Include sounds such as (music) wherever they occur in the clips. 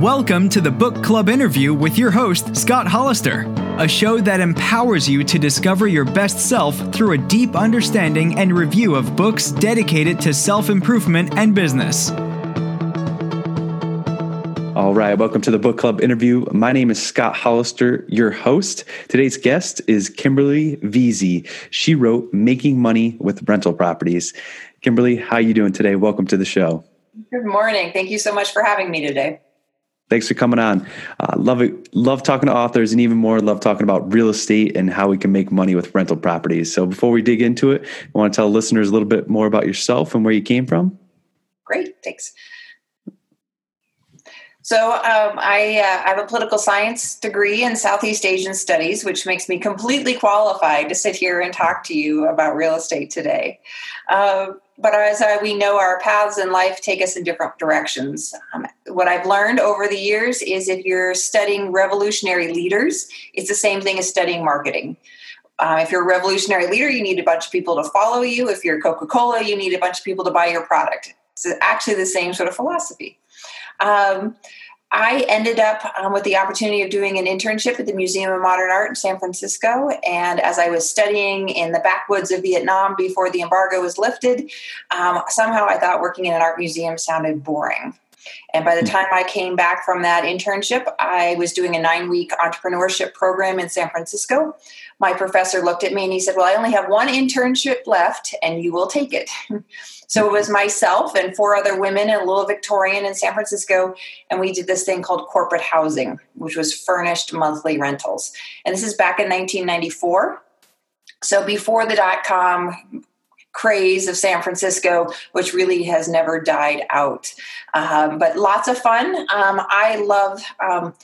Welcome to the Book Club interview with your host, Scott Hollister, a show that empowers you to discover your best self through a deep understanding and review of books dedicated to self improvement and business. All right, welcome to the book club interview. My name is Scott Hollister, your host. Today's guest is Kimberly Veazey. She wrote Making Money with Rental Properties. Kimberly, how are you doing today? Welcome to the show. Good morning. Thank you so much for having me today. Thanks for coming on. Uh, love it. Love talking to authors, and even more, love talking about real estate and how we can make money with rental properties. So, before we dig into it, I want to tell listeners a little bit more about yourself and where you came from. Great, thanks. So um, I, uh, I, have a political science degree in Southeast Asian studies, which makes me completely qualified to sit here and talk to you about real estate today. Uh, but as uh, we know, our paths in life take us in different directions. Um, what I've learned over the years is if you're studying revolutionary leaders, it's the same thing as studying marketing. Uh, if you're a revolutionary leader, you need a bunch of people to follow you. If you're Coca Cola, you need a bunch of people to buy your product. It's actually the same sort of philosophy. Um, I ended up um, with the opportunity of doing an internship at the Museum of Modern Art in San Francisco. And as I was studying in the backwoods of Vietnam before the embargo was lifted, um, somehow I thought working in an art museum sounded boring. And by the hmm. time I came back from that internship, I was doing a nine week entrepreneurship program in San Francisco. My professor looked at me and he said, Well, I only have one internship left, and you will take it. (laughs) So it was myself and four other women in a little Victorian in San Francisco, and we did this thing called corporate housing, which was furnished monthly rentals. And this is back in 1994. So before the dot com craze of San Francisco, which really has never died out. Um, but lots of fun. Um, I love. Um,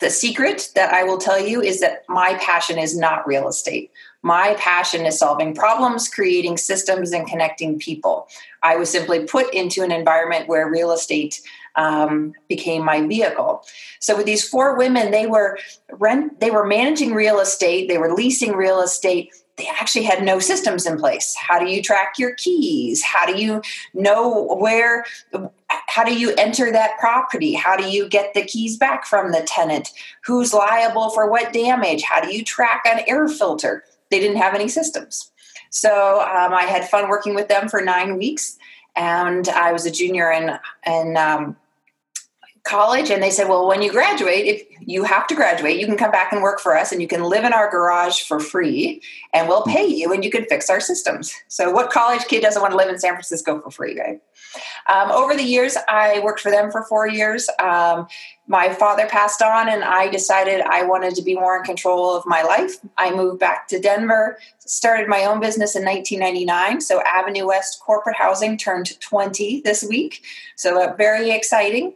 the secret that I will tell you is that my passion is not real estate. My passion is solving problems, creating systems, and connecting people. I was simply put into an environment where real estate um, became my vehicle. So with these four women, they were rent, they were managing real estate, they were leasing real estate. They actually had no systems in place. How do you track your keys? How do you know where? How do you enter that property? How do you get the keys back from the tenant? Who's liable for what damage? How do you track an air filter? they didn't have any systems. So um, I had fun working with them for nine weeks, and I was a junior in in um, college. And they said, "Well, when you graduate, if you have to graduate, you can come back and work for us, and you can live in our garage for free, and we'll pay you, and you can fix our systems." So, what college kid doesn't want to live in San Francisco for free, right? Um, over the years, I worked for them for four years. Um, my father passed on, and I decided I wanted to be more in control of my life. I moved back to Denver, started my own business in 1999. So, Avenue West Corporate Housing turned 20 this week. So, uh, very exciting.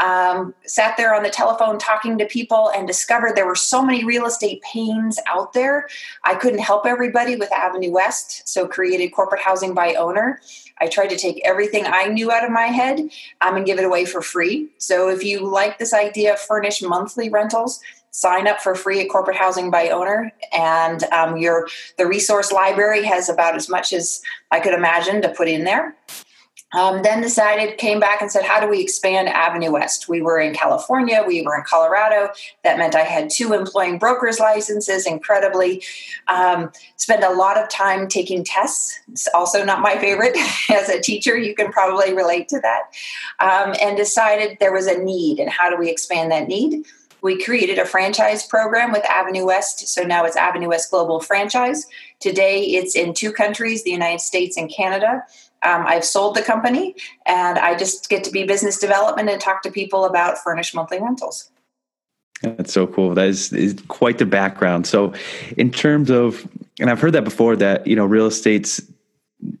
Um, sat there on the telephone talking to people and discovered there were so many real estate pains out there. I couldn't help everybody with Avenue West, so created corporate housing by owner. I tried to take everything I knew out of my head um, and give it away for free. So if you like this idea of furnished monthly rentals, sign up for free at corporate housing by owner and um, your the resource library has about as much as i could imagine to put in there um, then decided, came back and said, How do we expand Avenue West? We were in California, we were in Colorado. That meant I had two employing brokers licenses, incredibly. Um, spend a lot of time taking tests. It's also not my favorite. (laughs) As a teacher, you can probably relate to that. Um, and decided there was a need, and how do we expand that need? We created a franchise program with Avenue West. So now it's Avenue West Global Franchise. Today it's in two countries, the United States and Canada. Um, I've sold the company and I just get to be business development and talk to people about furnished monthly rentals. That's so cool. That is, is quite the background. So, in terms of, and I've heard that before that, you know, real estate's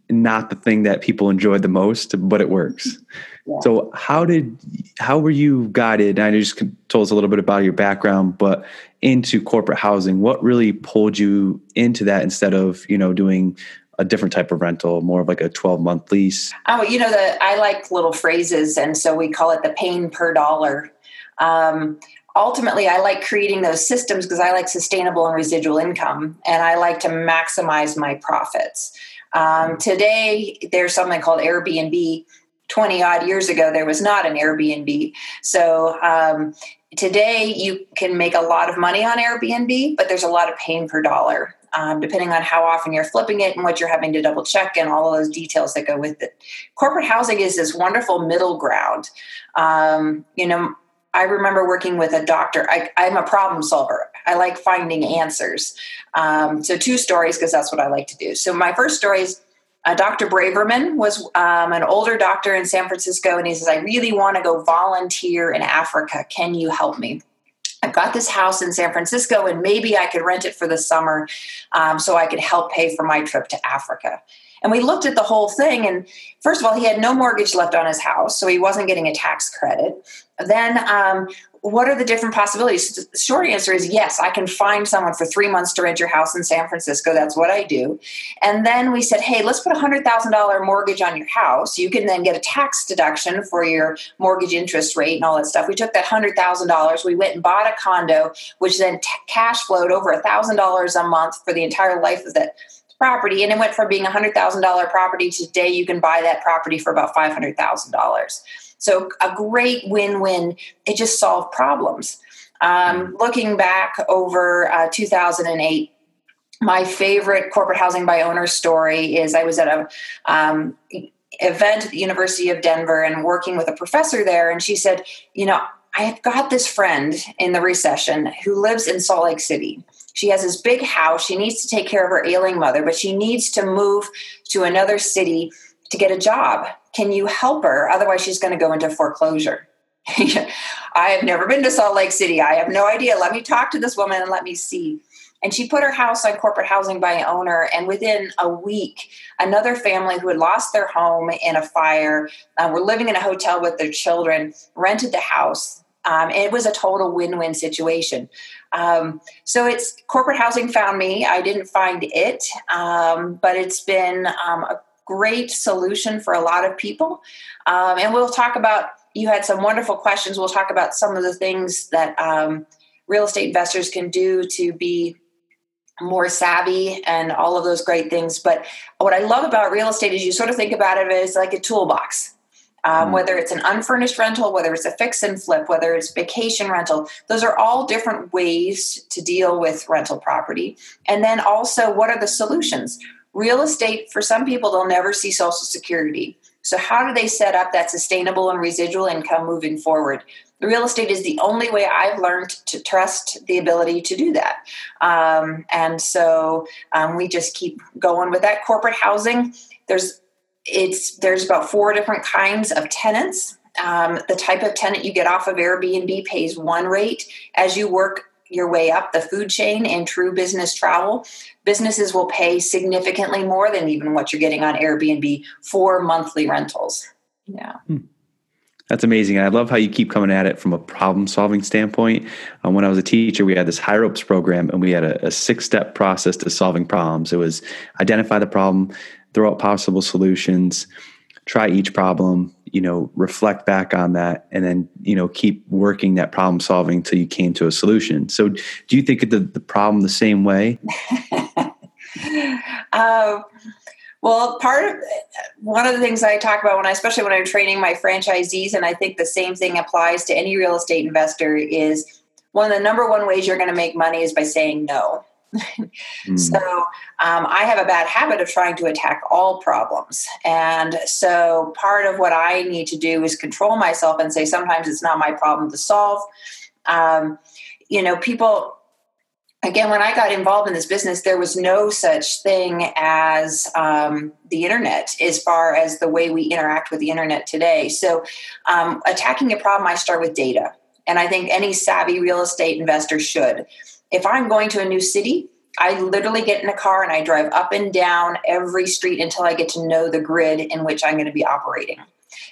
not the thing that people enjoy the most, but it works. Yeah. So, how did, how were you guided? I know you just told us a little bit about your background, but into corporate housing, what really pulled you into that instead of, you know, doing a different type of rental, more of like a 12 month lease? Oh, you know, the, I like little phrases, and so we call it the pain per dollar. Um, ultimately, I like creating those systems because I like sustainable and residual income, and I like to maximize my profits. Um, today, there's something called Airbnb 20 odd years ago, there was not an Airbnb. So um, today you can make a lot of money on Airbnb, but there's a lot of pain per dollar. Um, depending on how often you're flipping it and what you're having to double check and all of those details that go with it. Corporate housing is this wonderful middle ground. Um, you know, I remember working with a doctor. I, am a problem solver. I like finding answers. Um, so, two stories because that's what I like to do. So, my first story is uh, Dr. Braverman was um, an older doctor in San Francisco, and he says, I really want to go volunteer in Africa. Can you help me? I've got this house in San Francisco, and maybe I could rent it for the summer um, so I could help pay for my trip to Africa. And we looked at the whole thing, and first of all, he had no mortgage left on his house, so he wasn't getting a tax credit. Then um, what are the different possibilities? The short answer is yes, I can find someone for three months to rent your house in San Francisco. That's what I do. And then we said, hey, let's put a $100,000 mortgage on your house. You can then get a tax deduction for your mortgage interest rate and all that stuff. We took that $100,000, we went and bought a condo, which then t- cash flowed over $1,000 a month for the entire life of that property. And it went from being a $100,000 property to today you can buy that property for about $500,000. So a great win-win. It just solved problems. Um, mm. looking back over uh, 2008, my favorite corporate housing by owner story is I was at a um, event at the University of Denver and working with a professor there, and she said, "You know, I have got this friend in the recession who lives in Salt Lake City." She has this big house. She needs to take care of her ailing mother, but she needs to move to another city to get a job. Can you help her? Otherwise, she's going to go into foreclosure. (laughs) I have never been to Salt Lake City. I have no idea. Let me talk to this woman and let me see. And she put her house on corporate housing by owner. And within a week, another family who had lost their home in a fire uh, were living in a hotel with their children, rented the house. Um, it was a total win win situation. Um, so it's corporate housing found me. I didn't find it, um, but it's been um, a great solution for a lot of people. Um, and we'll talk about, you had some wonderful questions. We'll talk about some of the things that um, real estate investors can do to be more savvy and all of those great things. But what I love about real estate is you sort of think about it as like a toolbox. Um, mm. Whether it's an unfurnished rental, whether it's a fix and flip, whether it's vacation rental, those are all different ways to deal with rental property. And then also, what are the solutions? Real estate, for some people, they'll never see Social Security. So, how do they set up that sustainable and residual income moving forward? Real estate is the only way I've learned to trust the ability to do that. Um, and so um, we just keep going with that. Corporate housing, there's it's there's about four different kinds of tenants. Um, the type of tenant you get off of Airbnb pays one rate. As you work your way up the food chain in true business travel, businesses will pay significantly more than even what you're getting on Airbnb for monthly rentals. Yeah. Hmm. That's amazing. I love how you keep coming at it from a problem solving standpoint. Um, when I was a teacher, we had this high ropes program and we had a, a six step process to solving problems. It was identify the problem, throw out possible solutions, try each problem, you know, reflect back on that, and then, you know, keep working that problem solving until you came to a solution. So, do you think of the, the problem the same way? uh, (laughs) well, part of one of the things I talk about when I, especially when I'm training my franchisees, and I think the same thing applies to any real estate investor, is one of the number one ways you're going to make money is by saying no (laughs) mm. So um, I have a bad habit of trying to attack all problems. And so part of what I need to do is control myself and say, sometimes it's not my problem to solve. Um, you know, people, again, when I got involved in this business, there was no such thing as um, the internet as far as the way we interact with the internet today. So um, attacking a problem, I start with data. And I think any savvy real estate investor should if I'm going to a new city, I literally get in a car and I drive up and down every street until I get to know the grid in which I'm going to be operating.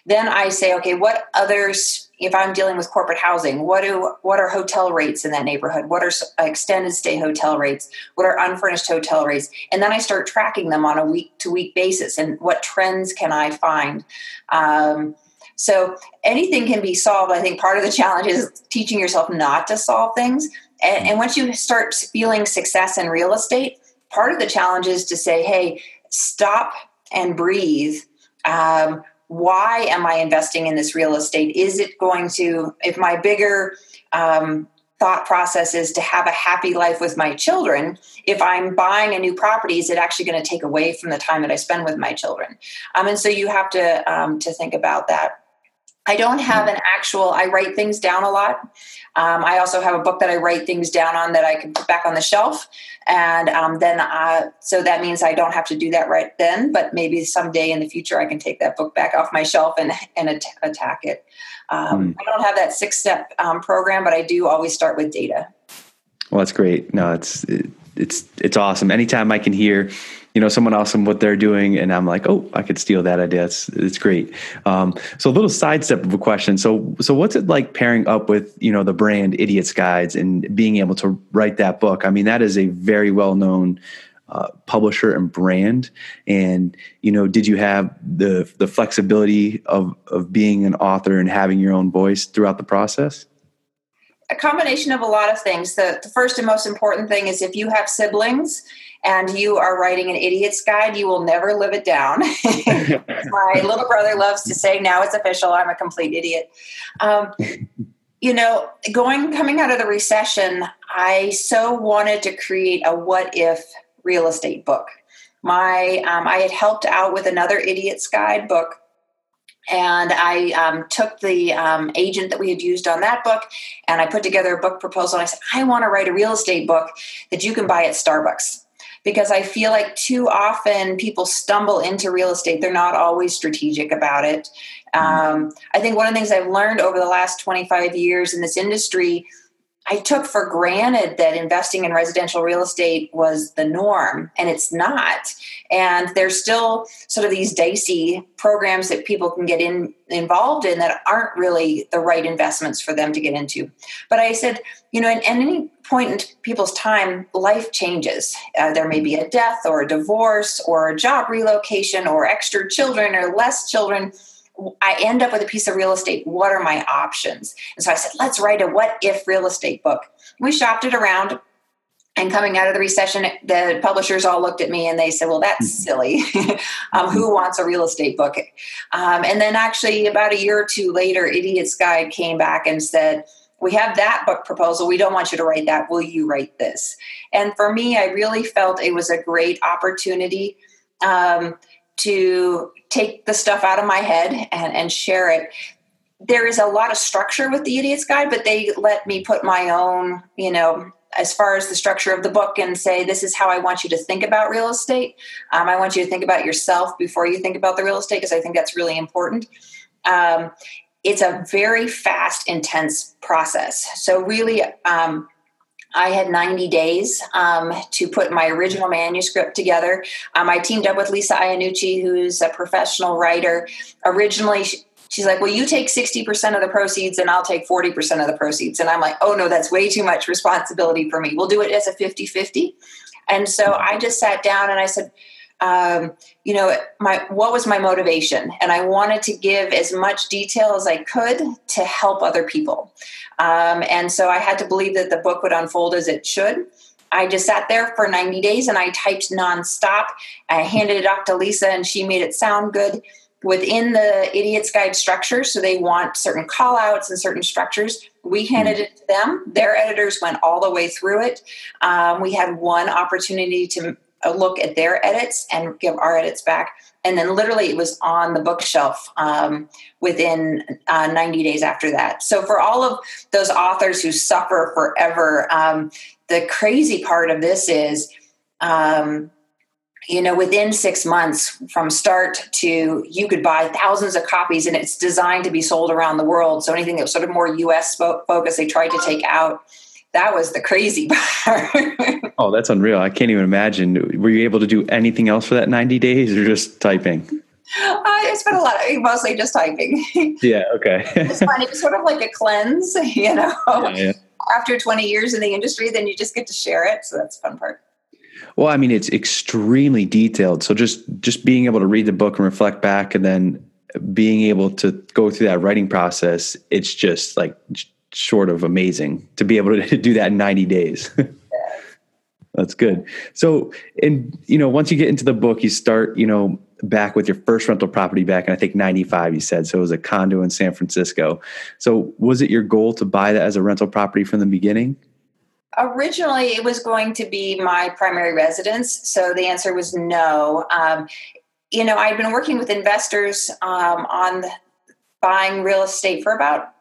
Then I say, okay, what others, if I'm dealing with corporate housing, what do what are hotel rates in that neighborhood? What are extended stay hotel rates? What are unfurnished hotel rates? And then I start tracking them on a week to week basis. And what trends can I find? Um, so anything can be solved. I think part of the challenge is teaching yourself not to solve things and, and once you start feeling success in real estate, part of the challenge is to say, hey, stop and breathe. Um, why am I investing in this real estate? Is it going to, if my bigger um, thought process is to have a happy life with my children, if I'm buying a new property, is it actually going to take away from the time that I spend with my children? Um, and so you have to um, to think about that. I don't have an actual. I write things down a lot. Um, I also have a book that I write things down on that I can put back on the shelf, and um, then uh, so that means I don't have to do that right then. But maybe someday in the future I can take that book back off my shelf and and at- attack it. Um, mm. I don't have that six step um, program, but I do always start with data. Well, that's great. No, it's it's it's awesome. Anytime I can hear you know someone else and what they're doing and i'm like oh i could steal that idea. It's, it's great. Um, so a little sidestep of a question. So so what's it like pairing up with you know the brand idiots guides and being able to write that book? I mean that is a very well known uh, publisher and brand. And you know did you have the the flexibility of of being an author and having your own voice throughout the process? A combination of a lot of things. The, the first and most important thing is if you have siblings and you are writing an idiot's guide, you will never live it down. (laughs) My (laughs) little brother loves to say, now it's official, I'm a complete idiot. Um, you know, going coming out of the recession, I so wanted to create a what if real estate book. My um, I had helped out with another idiot's guide book and I um, took the um, agent that we had used on that book and I put together a book proposal. And I said, I want to write a real estate book that you can buy at Starbucks because I feel like too often people stumble into real estate. They're not always strategic about it. Mm-hmm. Um, I think one of the things I've learned over the last 25 years in this industry I took for granted that investing in residential real estate was the norm, and it's not. And there's still sort of these dicey programs that people can get in involved in that aren't really the right investments for them to get into. But I said, you know, at, any point in people's time, life changes. Uh, there may be a death or a divorce or a job relocation or extra children or less children I end up with a piece of real estate. What are my options? And so I said, let's write a what if real estate book. We shopped it around. And coming out of the recession, the publishers all looked at me and they said, Well, that's hmm. silly. (laughs) um, who wants a real estate book? Um, and then, actually, about a year or two later, Idiot's Guide came back and said, we have that book proposal. We don't want you to write that. Will you write this? And for me, I really felt it was a great opportunity um, to take the stuff out of my head and, and share it. There is a lot of structure with the idiot's guide but they let me put my own you know as far as the structure of the book and say this is how i want you to think about real estate. Um, i want you to think about yourself before you think about the real estate because i think that's really important. Um, it's a very fast intense process. So really um, I had 90 days um, to put my original manuscript together. Um, I teamed up with Lisa Iannucci, who's a professional writer. Originally, she's like, Well, you take 60% of the proceeds and I'll take 40% of the proceeds. And I'm like, Oh, no, that's way too much responsibility for me. We'll do it as a 50 50. And so I just sat down and I said, um, you know, my what was my motivation, and I wanted to give as much detail as I could to help other people. Um, and so I had to believe that the book would unfold as it should. I just sat there for 90 days and I typed nonstop. I handed it off to Lisa, and she made it sound good within the Idiot's Guide structure. So they want certain call outs and certain structures. We handed hmm. it to them. Their editors went all the way through it. Um, we had one opportunity to a look at their edits and give our edits back. And then literally it was on the bookshelf um, within uh, 90 days after that. So for all of those authors who suffer forever, um, the crazy part of this is, um, you know, within six months from start to you could buy thousands of copies and it's designed to be sold around the world. So anything that was sort of more US focused, they tried to take out that was the crazy (laughs) part. oh, that's unreal. I can't even imagine. Were you able to do anything else for that 90 days or just typing? I spent a lot of mostly just typing. (laughs) Yeah, okay. it's fun. It was sort of like a cleanse, (laughs) you know. Yeah, yeah. After 20 years in the industry, then you just get to share it. So that's the fun part. Well, I mean, it's extremely detailed. So just just being able to read the book and reflect back and then being able to go through that writing process, it's just like short of amazing to be able (laughs) to do that in 90 days. (laughs) That's good. So, and you know, once you get into the book, you start, you know, back with your first rental property back in I think 95 you said so it was a condo in San Francisco. So was it your goal to buy that as a rental property from the beginning? Originally, it was going to be my primary residence. So the answer was no. Um, you know, I'd been working with investors um, on buying real estate for about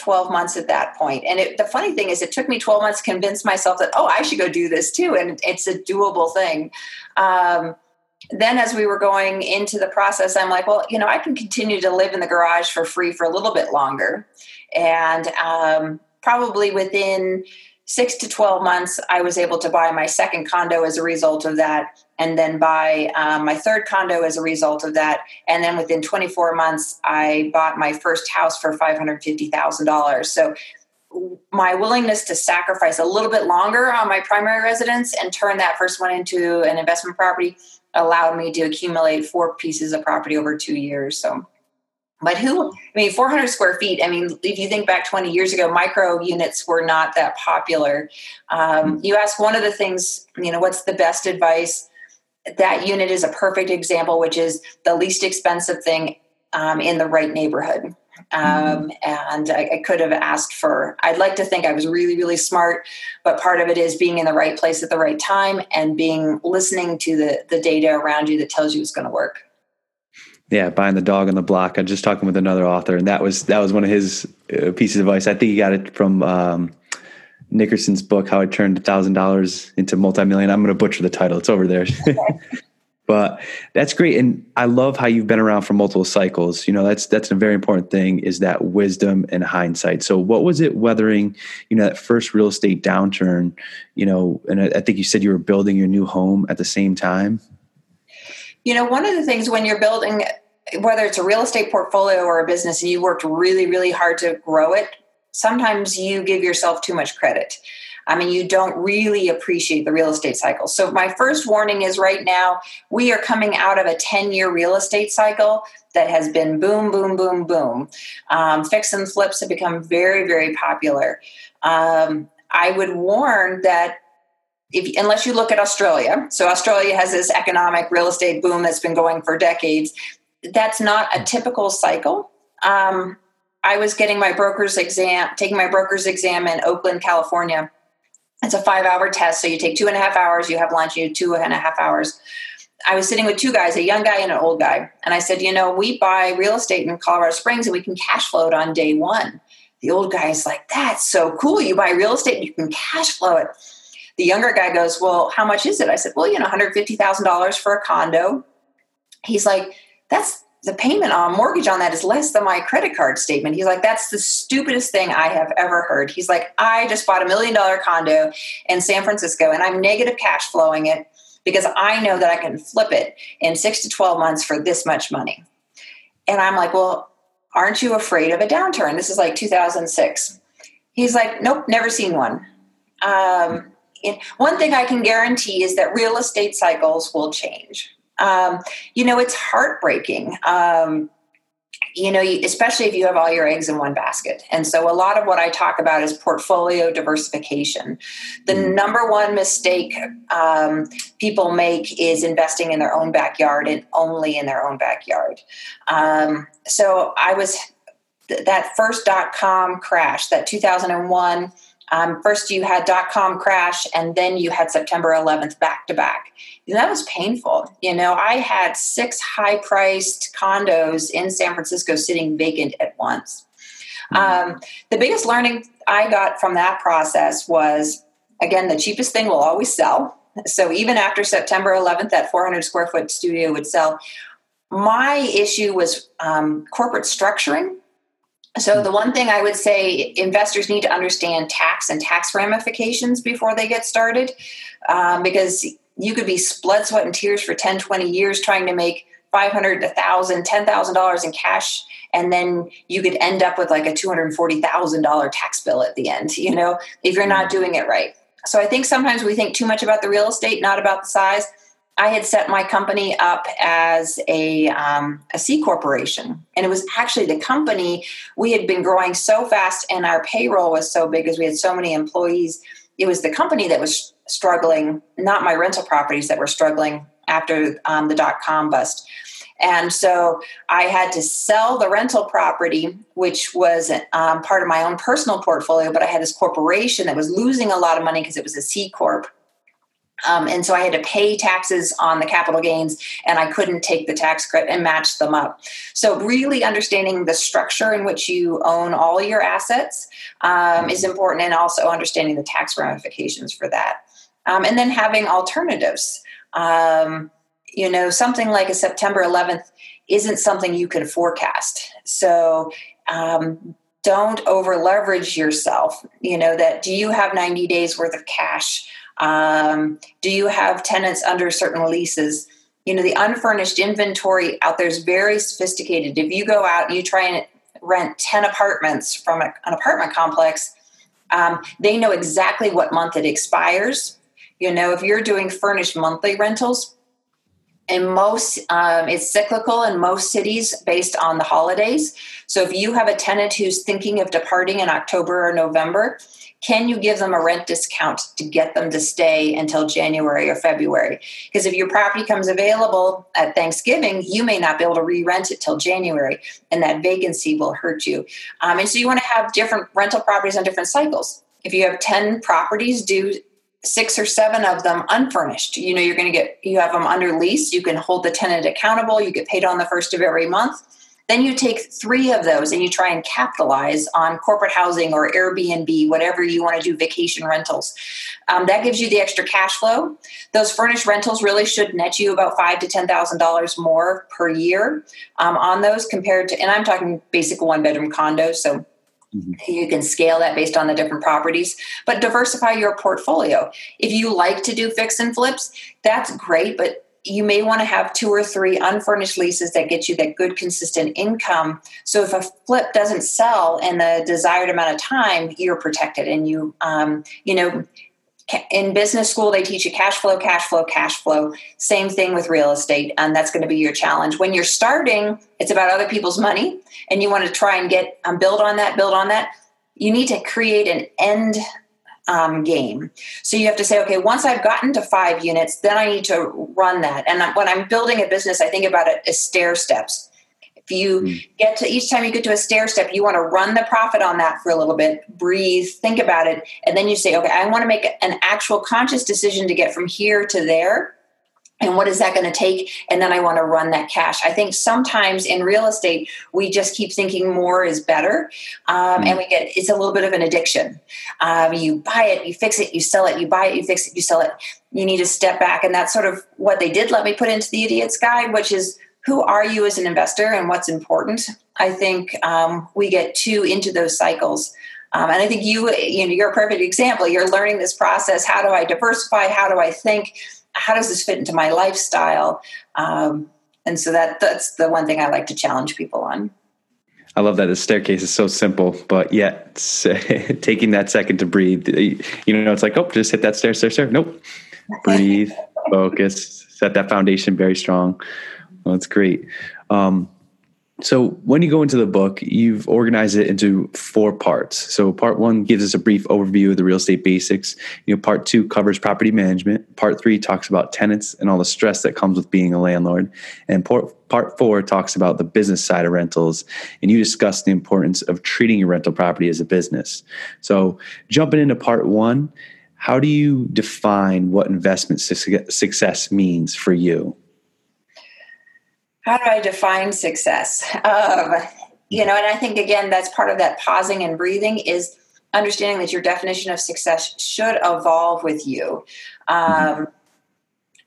12 months at that point. And it, the funny thing is, it took me 12 months to convince myself that, oh, I should go do this too. And it's a doable thing. Um, then, as we were going into the process, I'm like, well, you know, I can continue to live in the garage for free for a little bit longer. And um, probably within six to 12 months, I was able to buy my second condo as a result of that, and then buy um, my third condo as a result of that. And then within 24 months, I bought my first house for $550,000. So my willingness to sacrifice a little bit longer on my primary residence and turn that first one into an investment property allowed me to accumulate four pieces of property over two years. So but who, I mean, 400 square feet. I mean, if you think back 20 years ago, micro units were not that popular. Um, you ask one of the things, you know, what's the best advice? That unit is a perfect example, which is the least expensive thing um, in the right neighborhood. Um, and I, I, could have asked for, I'd like to think I was really, really smart, but part of it is being in the right place at the right time and being listening to the, the data around you that tells you it's going to work yeah, buying the dog on the block. I was just talking with another author, and that was that was one of his uh, pieces of advice. I think he got it from um, Nickerson's book, "How I Turned a Thousand Dollars into Multi-Million. I'm going to butcher the title; it's over there. (laughs) but that's great, and I love how you've been around for multiple cycles. You know, that's that's a very important thing is that wisdom and hindsight. So, what was it weathering? You know, that first real estate downturn. You know, and I, I think you said you were building your new home at the same time. You know, one of the things when you're building, whether it's a real estate portfolio or a business, and you worked really, really hard to grow it, sometimes you give yourself too much credit. I mean, you don't really appreciate the real estate cycle. So, my first warning is right now, we are coming out of a 10 year real estate cycle that has been boom, boom, boom, boom. Um, fix and flips have become very, very popular. Um, I would warn that if, unless you look at Australia, so Australia has this economic real estate boom that's been going for decades. That's not a typical cycle. Um, I was getting my broker's exam, taking my broker's exam in Oakland, California. It's a five hour test. So you take two and a half hours, you have lunch, you do two and a half hours. I was sitting with two guys, a young guy and an old guy. And I said, you know, we buy real estate in Colorado Springs and we can cash flow it on day one. The old guy's like, that's so cool. You buy real estate, you can cash flow it. The younger guy goes, Well, how much is it? I said, Well, you know, $150,000 for a condo. He's like, That's the payment on mortgage on that is less than my credit card statement. He's like, That's the stupidest thing I have ever heard. He's like, I just bought a million dollar condo in San Francisco and I'm negative cash flowing it because I know that I can flip it in six to 12 months for this much money. And I'm like, Well, aren't you afraid of a downturn? This is like 2006. He's like, Nope, never seen one. Um, one thing I can guarantee is that real estate cycles will change. Um, you know, it's heartbreaking. Um, you know, especially if you have all your eggs in one basket. And so, a lot of what I talk about is portfolio diversification. The mm. number one mistake um, people make is investing in their own backyard and only in their own backyard. Um, so, I was that first dot com crash, that 2001 um, first, you had dot com crash, and then you had September 11th back to back. That was painful. You know, I had six high priced condos in San Francisco sitting vacant at once. Mm-hmm. Um, the biggest learning I got from that process was again, the cheapest thing will always sell. So even after September 11th, that 400 square foot studio would sell. My issue was um, corporate structuring so, the one thing I would say investors need to understand tax and tax ramifications before they get started um, because you could be blood, sweat, and tears for 10, 20 years trying to make 500 1000 $10,000 in cash and then you could end up with like a $240,000 tax bill at the end, you know, if you're not doing it right. So I think sometimes we think too much about the real estate, not about the size. I had set my company up as a, um, a C corporation. And it was actually the company, we had been growing so fast and our payroll was so big because we had so many employees. It was the company that was struggling, not my rental properties that were struggling after um, the dot com bust. And so I had to sell the rental property, which was um, part of my own personal portfolio, but I had this corporation that was losing a lot of money because it was a C Corp. Um, and so I had to pay taxes on the capital gains, and I couldn't take the tax credit and match them up. So, really understanding the structure in which you own all your assets um, is important, and also understanding the tax ramifications for that. Um, and then having alternatives. Um, you know, something like a September 11th isn't something you can forecast. So, um, don't over leverage yourself. You know, that do you have 90 days worth of cash? Um, do you have tenants under certain leases? You know, the unfurnished inventory out there is very sophisticated. If you go out and you try and rent 10 apartments from a, an apartment complex, um, they know exactly what month it expires. You know, if you're doing furnished monthly rentals, in most um, it's cyclical in most cities based on the holidays so if you have a tenant who's thinking of departing in october or november can you give them a rent discount to get them to stay until January or February? Because if your property comes available at Thanksgiving, you may not be able to re rent it till January, and that vacancy will hurt you. Um, and so you want to have different rental properties on different cycles. If you have 10 properties, do six or seven of them unfurnished. You know, you're going to get, you have them under lease, you can hold the tenant accountable, you get paid on the first of every month then you take three of those and you try and capitalize on corporate housing or Airbnb, whatever you want to do, vacation rentals. Um, that gives you the extra cash flow. Those furnished rentals really should net you about five to ten thousand dollars more per year um, on those compared to, and I'm talking basic one bedroom condos. So Mm-hmm. You can scale that based on the different properties, but diversify your portfolio. If you like to do fix and flips, that's great, but you may want to have two or three unfurnished leases that get you that good consistent income so if a flip doesn't sell in the desired amount of time you're protected and you um, you know in business school they teach you cash flow cash flow cash flow same thing with real estate and that's going to be your challenge when you're starting it's about other people's money and you want to try and get um, build on that build on that you need to create an end um, game. So you have to say, okay, once I've gotten to five units, then I need to run that. And when I'm building a business, I think about it as stair steps. If you mm. get to each time you get to a stair step, you want to run the profit on that for a little bit, breathe, think about it, and then you say, okay, I want to make an actual conscious decision to get from here to there and what is that going to take? And then i want to run that cash. I think sometimes in real estate we just keep thinking more is better um, and we get it's a little bit of an addiction. Um, you buy it you fix it you sell it you buy it you fix it you sell it. You need to step back and that's sort of what they did let me put into the idiot's guide which is who are you as an investor and what's important i think um, we get too into those cycles um, and I think you, you know, you're a perfect example. You're learning this process. How do I diversify? How do I think? how does this fit into my lifestyle? Um, and so that that's the one thing I like to challenge people on. I love that the staircase is so simple, but yet (laughs) taking that second to breathe. You know, it's like, oh, just hit that stair, stair, stair. Nope. (laughs) Breathe, focus, set that foundation very strong. Well, that's great. Um, so when you go into the book, you've organized it into four parts. So part one gives us a brief overview of the real estate basics. You know, part two covers property management. Part three talks about tenants and all the stress that comes with being a landlord. And part, part four talks about the business side of rentals. And you discuss the importance of treating your rental property as a business. So jumping into part one, how do you define what investment success means for you? How do I define success? Um, you know, and I think again, that's part of that pausing and breathing is understanding that your definition of success should evolve with you. Um, mm-hmm.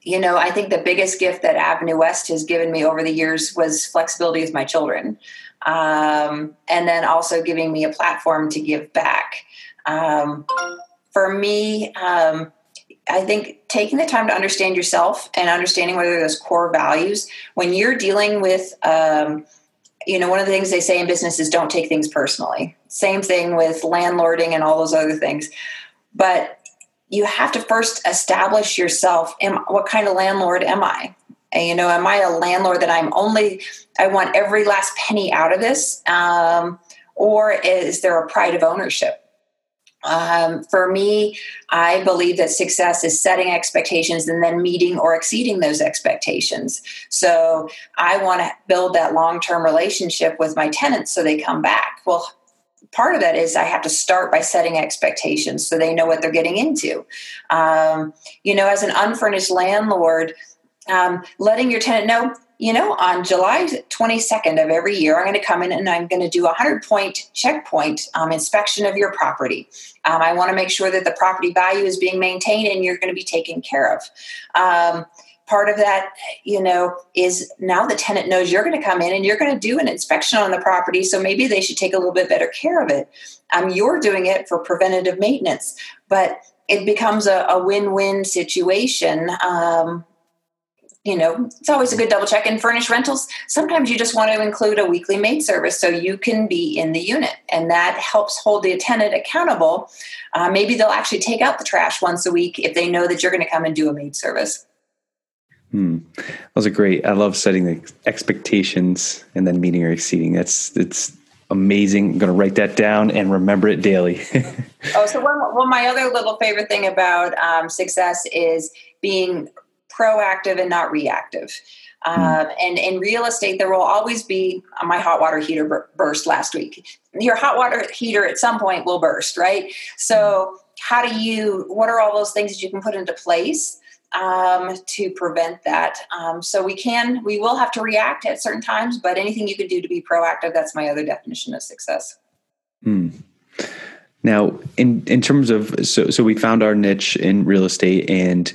You know, I think the biggest gift that Avenue West has given me over the years was flexibility with my children. Um, and then also giving me a platform to give back. Um, for me, um, I think taking the time to understand yourself and understanding whether those core values, when you're dealing with, um, you know, one of the things they say in business is don't take things personally. Same thing with landlording and all those other things. But you have to first establish yourself. Am, what kind of landlord am I? And, you know, am I a landlord that I'm only, I want every last penny out of this? Um, or is there a pride of ownership? Um, for me, I believe that success is setting expectations and then meeting or exceeding those expectations. So I want to build that long term relationship with my tenants so they come back. Well, part of that is I have to start by setting expectations so they know what they're getting into. Um, you know, as an unfurnished landlord, um, letting your tenant know you know, on July 22nd of every year, I'm going to come in and I'm going to do a 100 point checkpoint um, inspection of your property. Um, I want to make sure that the property value is being maintained and you're going to be taken care of. Um, part of that, you know, is now the tenant knows you're going to come in and you're going to do an inspection on the property. So maybe they should take a little bit better care of it. Um, you're doing it for preventative maintenance, but it becomes a, a win-win situation um, you know, it's always a good double check. In furnished rentals, sometimes you just want to include a weekly maid service so you can be in the unit, and that helps hold the tenant accountable. Uh, maybe they'll actually take out the trash once a week if they know that you're going to come and do a maid service. Hmm. Those are great. I love setting the expectations and then meeting or exceeding. That's it's amazing. I'm going to write that down and remember it daily. (laughs) oh, so one, well, my other little favorite thing about um, success is being proactive and not reactive. Hmm. Um, and in real estate, there will always be uh, my hot water heater burst last week. Your hot water heater at some point will burst, right? So, how do you? What are all those things that you can put into place um, to prevent that? Um, so we can, we will have to react at certain times, but anything you can do to be proactive. That's my other definition of success. Hmm. Now, in in terms of so so we found our niche in real estate and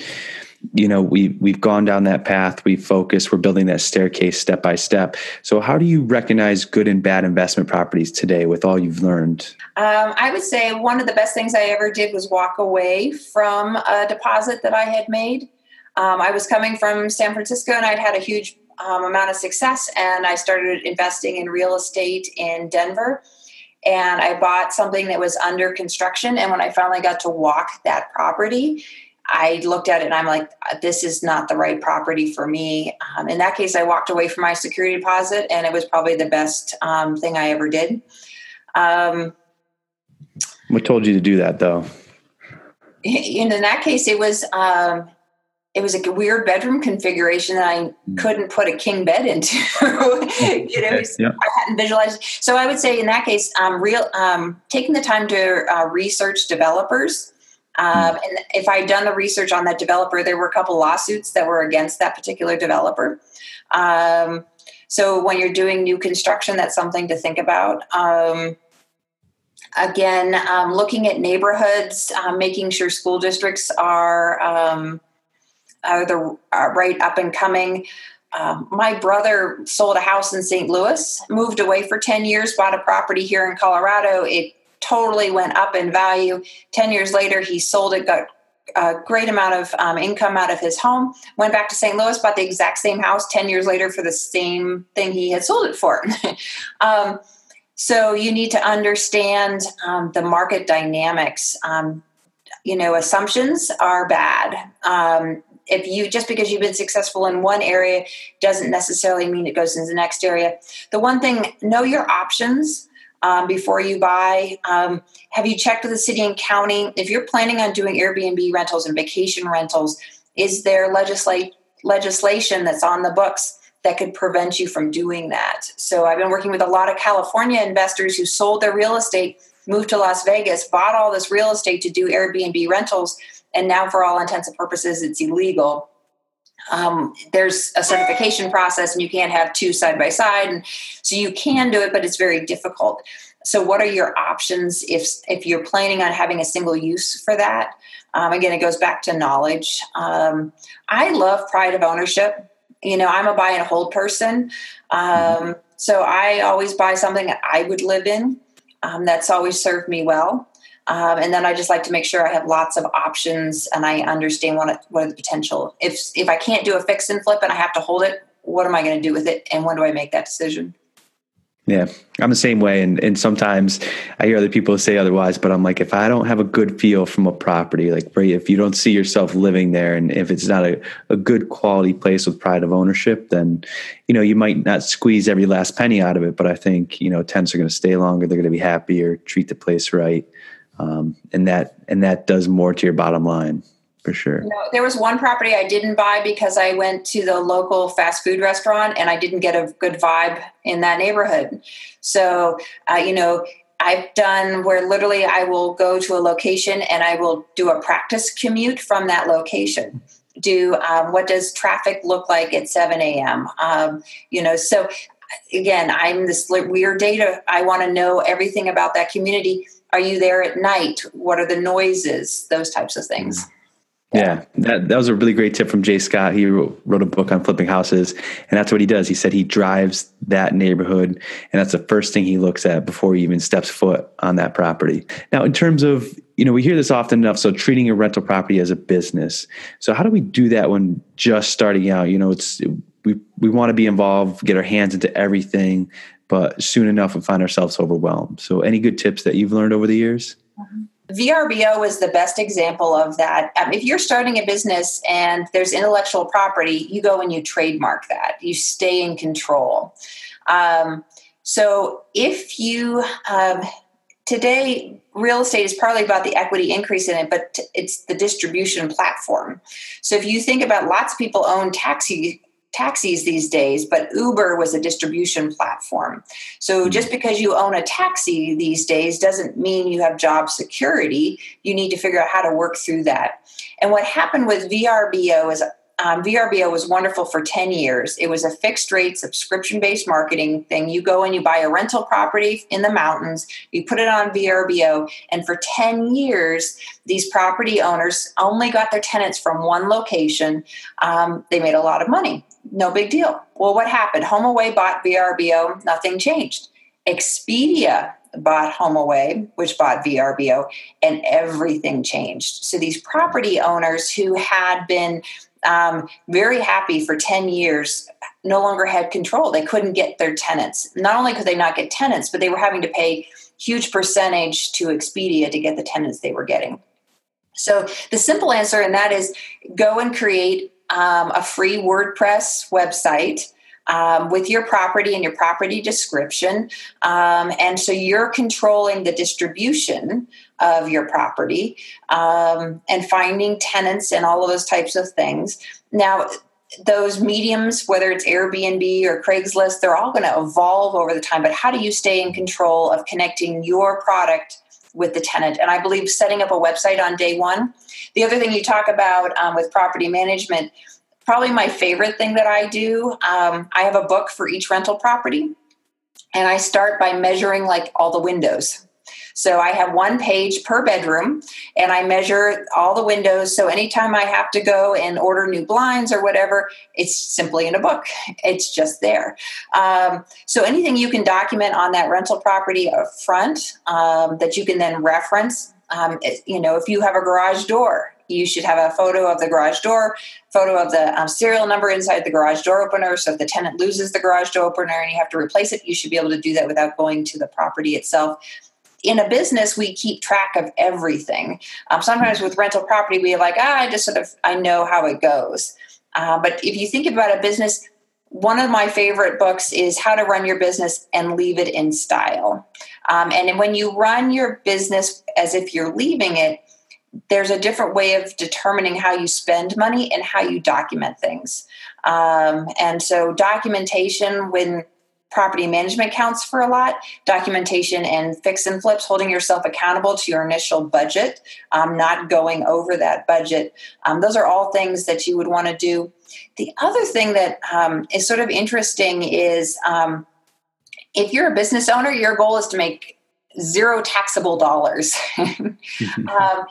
you know we we've gone down that path. We focus we're building that staircase step by step. So how do you recognize good and bad investment properties today with all you've learned? Um, i would say one of the best things i ever did was walk away from a deposit that i had made. Um, i was coming from san francisco and i'd had a huge um, amount of success and i started investing in real estate in denver. And i bought something that was under construction and when i finally got to walk that property I looked at it and I'm like, this is not the right property for me. Um, in that case, I walked away from my security deposit, and it was probably the best um, thing I ever did. Um, what told you to do that, though? In, (laughs) in that case, it was um, it was a weird bedroom configuration that I hmm. couldn't put a king bed into. (laughs) you know, yeah. I hadn't visualized. So I would say in that case, um, real um, taking the time to uh, research developers um, and if I'd done the research on that developer, there were a couple lawsuits that were against that particular developer. Um, so when you're doing new construction, that's something to think about. Um, again, um, looking at neighborhoods, uh, making sure school districts are um, are the are right up and coming. Um, my brother sold a house in St. Louis, moved away for 10 years, bought a property here in Colorado. It totally went up in value. 10 years later, he sold it, got a great amount of um, income out of his home, went back to St. Louis, bought the exact same house 10 years later for the same thing he had sold it for. (laughs) um, so you need to understand um, the market dynamics. Um, you know, assumptions are bad. Um, if you just because you've been successful in one area doesn't necessarily mean it goes into the next area. The one thing, know your options um, before you buy. Um, have you checked with the city and county? If you're planning on doing Airbnb rentals and vacation rentals, is there legislate, legislation that's on the books that could prevent you from doing that? So I've been working with a lot of California investors who sold their real estate, moved to Las Vegas, bought all this real estate to do Airbnb rentals, and now for all intents and purposes, it's illegal um, there's a certification process and you can't have two side by side. And so you can do it but it's very difficult. So what are your options if if you're planning on having a single use for that? Um, again it goes back to knowledge. Um, i love pride of ownership. You know i'm a buy and hold person. Um, so i always buy something that i would live in. Um, that's always served me well um, and then I just like to make sure I have lots of options and I understand what what are the potential. If if I can't do a fix and flip and I have to hold it, what am I going to do with it, and when do I make that decision? Yeah, I'm the same way, and and sometimes I hear other people say otherwise, but I'm like, if I don't have a good feel from a property, like if you don't see yourself living there, and if it's not a, a good quality place with pride of ownership, then you know you might not squeeze every last penny out of it. But I think you know tenants are going to stay longer, they're going to be happier, treat the place right. Um, and that and that does more to your bottom line for sure. You know, there was one property I didn't buy because I went to the local fast food restaurant and I didn't get a good vibe in that neighborhood. So, uh, you know, I've done where literally I will go to a location and I will do a practice commute from that location. Do um, what does traffic look like at 7 a.m.? Um, you know, so again, I'm this weird data. I want to know everything about that community. Are you there at night? What are the noises? Those types of things. Mm-hmm. Yeah, that, that was a really great tip from Jay Scott. He wrote, wrote, a book on flipping houses, and that's what he does. He said he drives that neighborhood, and that's the first thing he looks at before he even steps foot on that property. Now, in terms of, you know, we hear this often enough. So, treating a rental property as a business. So, how do we do that when just starting out? You know, it's we we want to be involved, get our hands into everything, but soon enough we find ourselves overwhelmed. So, any good tips that you've learned over the years? VRBO is the best example of that. Um, if you're starting a business and there's intellectual property, you go and you trademark that. You stay in control. Um, so if you um, today real estate is partly about the equity increase in it but it's the distribution platform so if you think about lots of people own taxi taxis these days, but Uber was a distribution platform. So hmm. just because you own a taxi these days doesn't mean you have job security. You need to figure out how to work through that. And what happened with VRBO is um, VRBO was wonderful for 10 years. It was a fixed rate, subscription based marketing thing. You go and you buy a rental property in the mountains, you put it on VRBO, and for 10 years, these property owners only got their tenants from one location. Um, they made a lot of money no big deal. Well, what happened? HomeAway bought VRBO, nothing changed. Expedia bought HomeAway, which bought VRBO, and everything changed. So these property owners who had been um, very happy for 10 years no longer had control. They couldn't get their tenants. Not only could they not get tenants, but they were having to pay huge percentage to Expedia to get the tenants they were getting. So the simple answer in that is go and create um, a free WordPress website. Um, with your property and your property description. Um, and so you're controlling the distribution of your property um, and finding tenants and all of those types of things. Now, those mediums, whether it's Airbnb or Craigslist, they're all going to evolve over the time. But how do you stay in control of connecting your product with the tenant. And I believe setting up a website on day one. The other thing you talk about um, with property management, probably my favorite thing that I do, um, I have a book for each rental property. And I start by measuring like all the windows. So I have one page per bedroom and I measure all the windows. So anytime I have to go and order new blinds or whatever, it's simply in a book. It's just there. Um, so anything you can document on that rental property up front um, that you can then reference. Um, you know, if you have a garage door, you should have a photo of the garage door, photo of the um, serial number inside the garage door opener. So if the tenant loses the garage door opener and you have to replace it, you should be able to do that without going to the property itself in a business we keep track of everything. Um, sometimes with rental property we like ah i just sort of i know how it goes. Uh, but if you think about a business one of my favorite books is how to run your business and leave it in style. Um, and when you run your business as if you're leaving it there's a different way of determining how you spend money and how you document things. Um, and so documentation when property management counts for a lot. Documentation and fix and flips holding yourself accountable to your initial budget um, not going over that budget. Um, those are all things that you would want to do. The other thing that um, is sort of interesting is um, if you're a business owner your goal is to make zero taxable dollars. (laughs) (laughs) Um,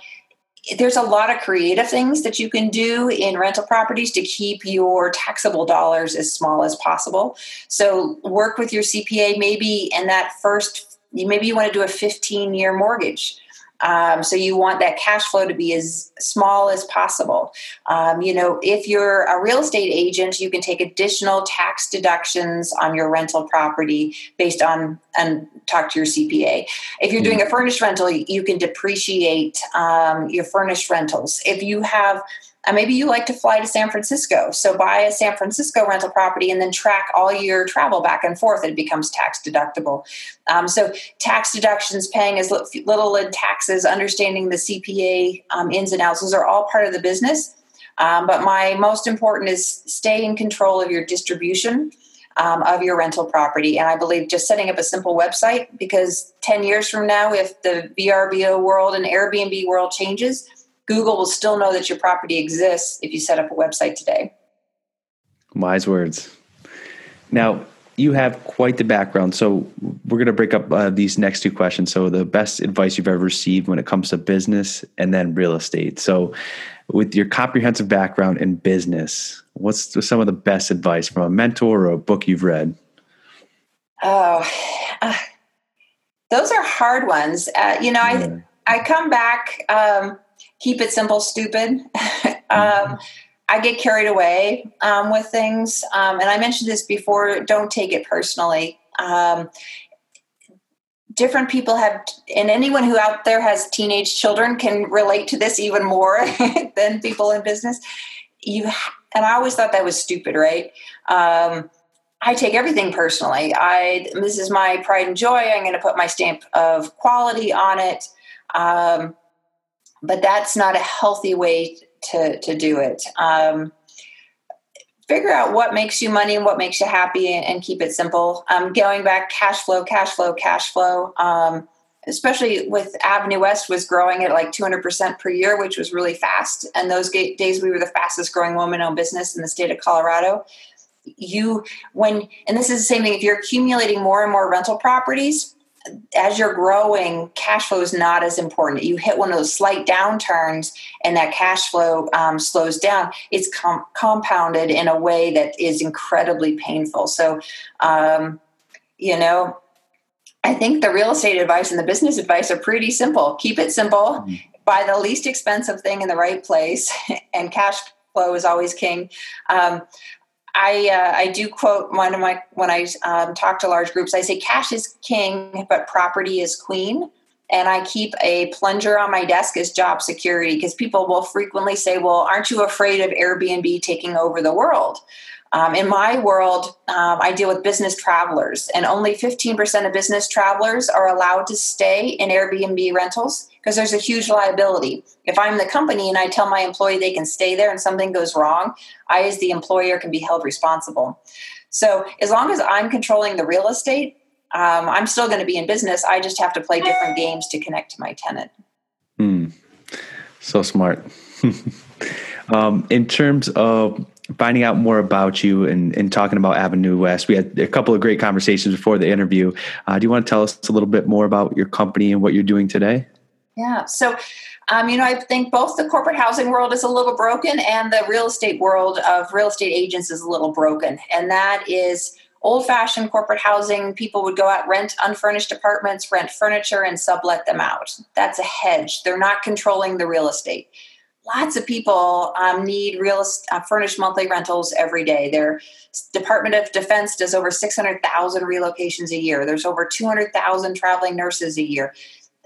there's a lot of creative things that you can do in rental properties to keep your taxable dollars as small as possible. So work with your CPA maybe in that first maybe you want to do a 15 year mortgage. Um, so you want that cash flow to be as small as possible. Um, you know, if you're a real estate agent, you can take additional tax deductions on your rental property based on and talk to your CPA. If you're doing a furnished rental, you can depreciate um, your furnished rentals. If you have maybe you like to fly to San Francisco. So buy a San Francisco rental property and then track all your travel back and forth. It becomes tax deductible. Um, so tax deductions, paying as little in taxes, understanding the CPA um, ins and outs, those are all part of the business. Um, but my most important is stay in control of your distribution. Um, of your rental property. And I believe just setting up a simple website because 10 years from now, if the VRBO world and Airbnb world changes, Google will still know that your property exists if you set up a website today. Wise words. Now, you have quite the background. So, we're going to break up uh, these next two questions. So, the best advice you've ever received when it comes to business and then real estate. So, with your comprehensive background in business, what's some of the best advice from a mentor or a book you've read? Oh, uh, those are hard ones. Uh, you know, yeah. I I come back. Um, keep it simple, stupid. (laughs) um, I get carried away um, with things. Um, and I mentioned this before don't take it personally. Um, different people have, and anyone who out there has teenage children can relate to this even more (laughs) than people in business. You and I always thought that was stupid, right? Um, I take everything personally. I this is my pride and joy. I'm going to put my stamp of quality on it. Um, but that's not a healthy way to, to do it. Um, figure out what makes you money and what makes you happy and, and keep it simple. Um, going back, cash flow, cash flow, cash flow. Um, especially with Avenue West was growing at like 200% per year, which was really fast. And those days we were the fastest growing woman owned business in the state of Colorado. You, when, and this is the same thing, if you're accumulating more and more rental properties, as you're growing, cash flow is not as important. You hit one of those slight downturns and that cash flow um, slows down, it's com- compounded in a way that is incredibly painful. So, um, you know, I think the real estate advice and the business advice are pretty simple. Keep it simple, mm-hmm. buy the least expensive thing in the right place, (laughs) and cash flow is always king. Um, I uh, I do quote one of my when I um, talk to large groups. I say cash is king, but property is queen. And I keep a plunger on my desk as job security because people will frequently say, "Well, aren't you afraid of Airbnb taking over the world?" Um, in my world, um, I deal with business travelers, and only 15% of business travelers are allowed to stay in Airbnb rentals because there's a huge liability. If I'm the company and I tell my employee they can stay there and something goes wrong, I, as the employer, can be held responsible. So, as long as I'm controlling the real estate, um, I'm still going to be in business. I just have to play different games to connect to my tenant. Hmm. So smart. (laughs) um, in terms of finding out more about you and, and talking about Avenue West. We had a couple of great conversations before the interview. Uh, do you want to tell us a little bit more about your company and what you're doing today? Yeah. So, um, you know, I think both the corporate housing world is a little broken and the real estate world of real estate agents is a little broken. And that is old fashioned corporate housing. People would go out, rent unfurnished apartments, rent furniture, and sublet them out. That's a hedge. They're not controlling the real estate lots of people um, need real uh, furnished monthly rentals every day. Their Department of Defense does over 600,000 relocations a year. There's over 200,000 traveling nurses a year.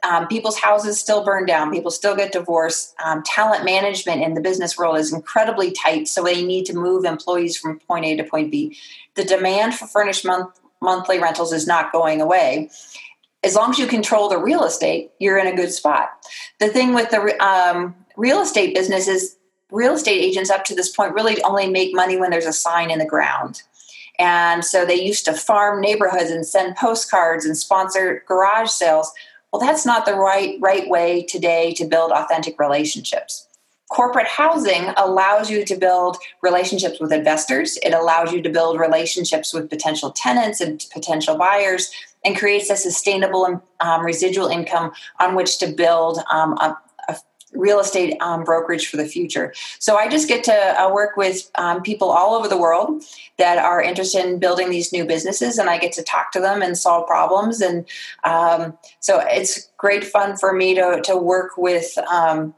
Um, people's houses still burn down. People still get divorced. Um, talent management in the business world is incredibly tight, so they need to move employees from point A to point B. The demand for furnished month, monthly rentals is not going away as long as you control the real estate, you're in a good spot. The thing with the um, real estate business is real estate agents up to this point really only make money when there's a sign in the ground. And so they used to farm neighborhoods and send postcards and sponsor garage sales. Well, that's not the right right way today to build authentic relationships. Corporate housing allows you to build relationships with investors. It allows you to build relationships with potential tenants and potential buyers and creates a sustainable um, residual income on which to build um, a, real estate um, brokerage for the future. So I just get to uh, work with um, people all over the world that are interested in building these new businesses, and I get to talk to them and solve problems. And um, so it's great fun for me to, to work with um,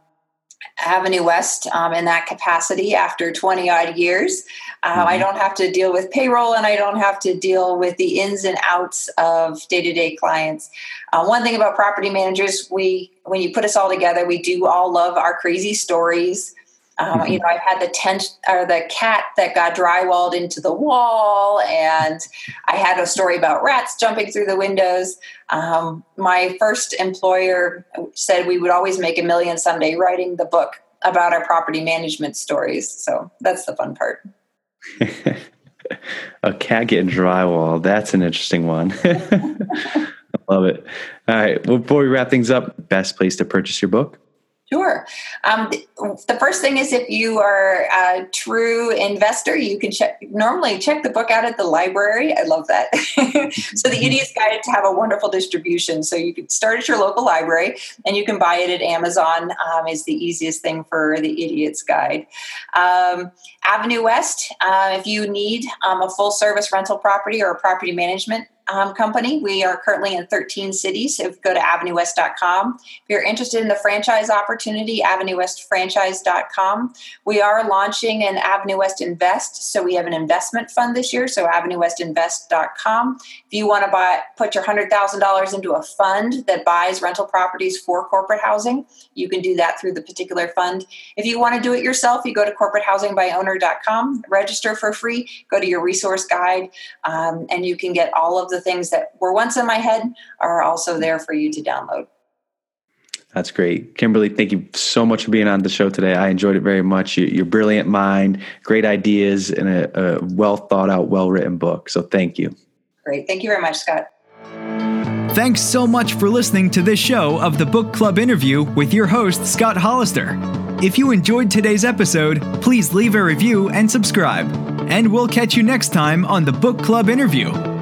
Avenue West um, in that capacity after 20 odd years. Uh, mm-hmm. I don't have to deal with payroll and I don't have to deal with the ins and outs of day to day clients. Uh, one thing about property managers, we when you put us all together, we do all love our crazy stories. Um. You know, I've had the tent or the cat that got drywalled into the wall, and I had a story about rats jumping through the windows. Um, my first employer said we would always make a million someday writing the book about our property management stories. So that's the fun part. (laughs) a cat getting drywall. That's an interesting one. (laughs) I love it. All right. Well, before we wrap things up, best place to purchase your book? Sure. Um, the first thing is if you are a true investor, you can check, normally check the book out at the library. I love that. (laughs) so the Idiot's (laughs) Guide to have a wonderful distribution. So you can start at your local library and you can buy it at Amazon um, is the easiest thing for the Idiot's Guide. Um, Avenue West, uh, if you need um, a full service rental property or a property management um, company. We are currently in 13 cities. So go to avenuewest.com. If you're interested in the franchise opportunity, avenuewestfranchise.com. We are launching an Avenue West Invest. So we have an investment fund this year. So avenuewestinvest.com. If you want to buy, put your $100,000 into a fund that buys rental properties for corporate housing, you can do that through the particular fund. If you want to do it yourself, you go to corporatehousingbyowner.com, register for free, go to your resource guide, um, and you can get all of the things that were once in my head are also there for you to download. That's great. Kimberly, thank you so much for being on the show today. I enjoyed it very much. Your brilliant mind, great ideas, and a, a well thought out, well written book. So thank you. Great. Thank you very much, Scott. Thanks so much for listening to this show of the Book Club interview with your host, Scott Hollister. If you enjoyed today's episode, please leave a review and subscribe. And we'll catch you next time on the Book Club interview.